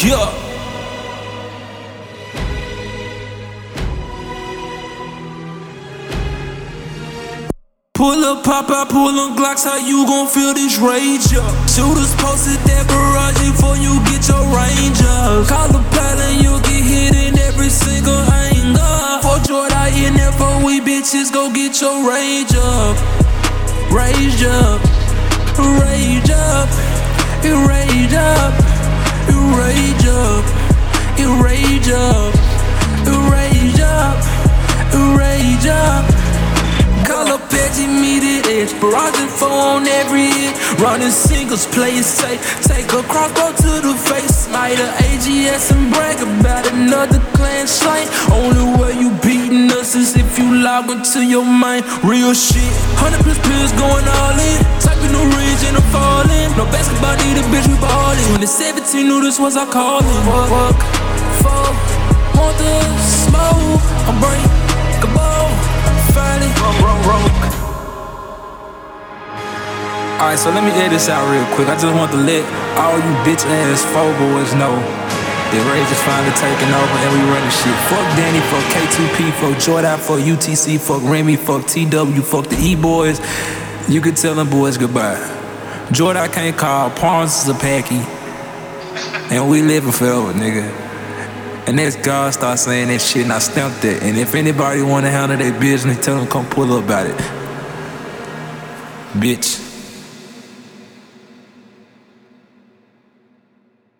Yeah. Pull up, pop out, pull on Glocks, how you gon' feel this rage up? Shooters posted that barrage before you get your range up. Call the pilot, you'll get hit in every single angle. For Jordan, and for we bitches, go get your rage up. Rage up, rage up, rage up. Call up Peggy, meet it edge. Four on every hit. Running singles, play it safe. Take a crossbow to the face. Light a AGS and brag about another clan slain. Only way you beating us is if you log into your mind. Real shit. 100 plus pills going all in. Typing the ridge and I'm falling. No basketball, need a bitch, we ballin'. When the 17 knew this was our calling. Fuck, fuck, fuck. Want the smoke? I'm breakable. Finally, broke, broke. Alright, so let me air this out real quick. I just want to let all you bitch ass faux boys know that Rage is finally taking over and we running shit. Fuck Danny, fuck K2P, fuck Jordan, fuck UTC, fuck Remy, fuck TW, fuck the E boys. You can tell them boys goodbye. Jordan I can't call, Pawns is a packy. And we living forever, nigga. And that's God start saying that shit and I stamped it. And if anybody wanna handle their business, tell them come pull up about it. Bitch.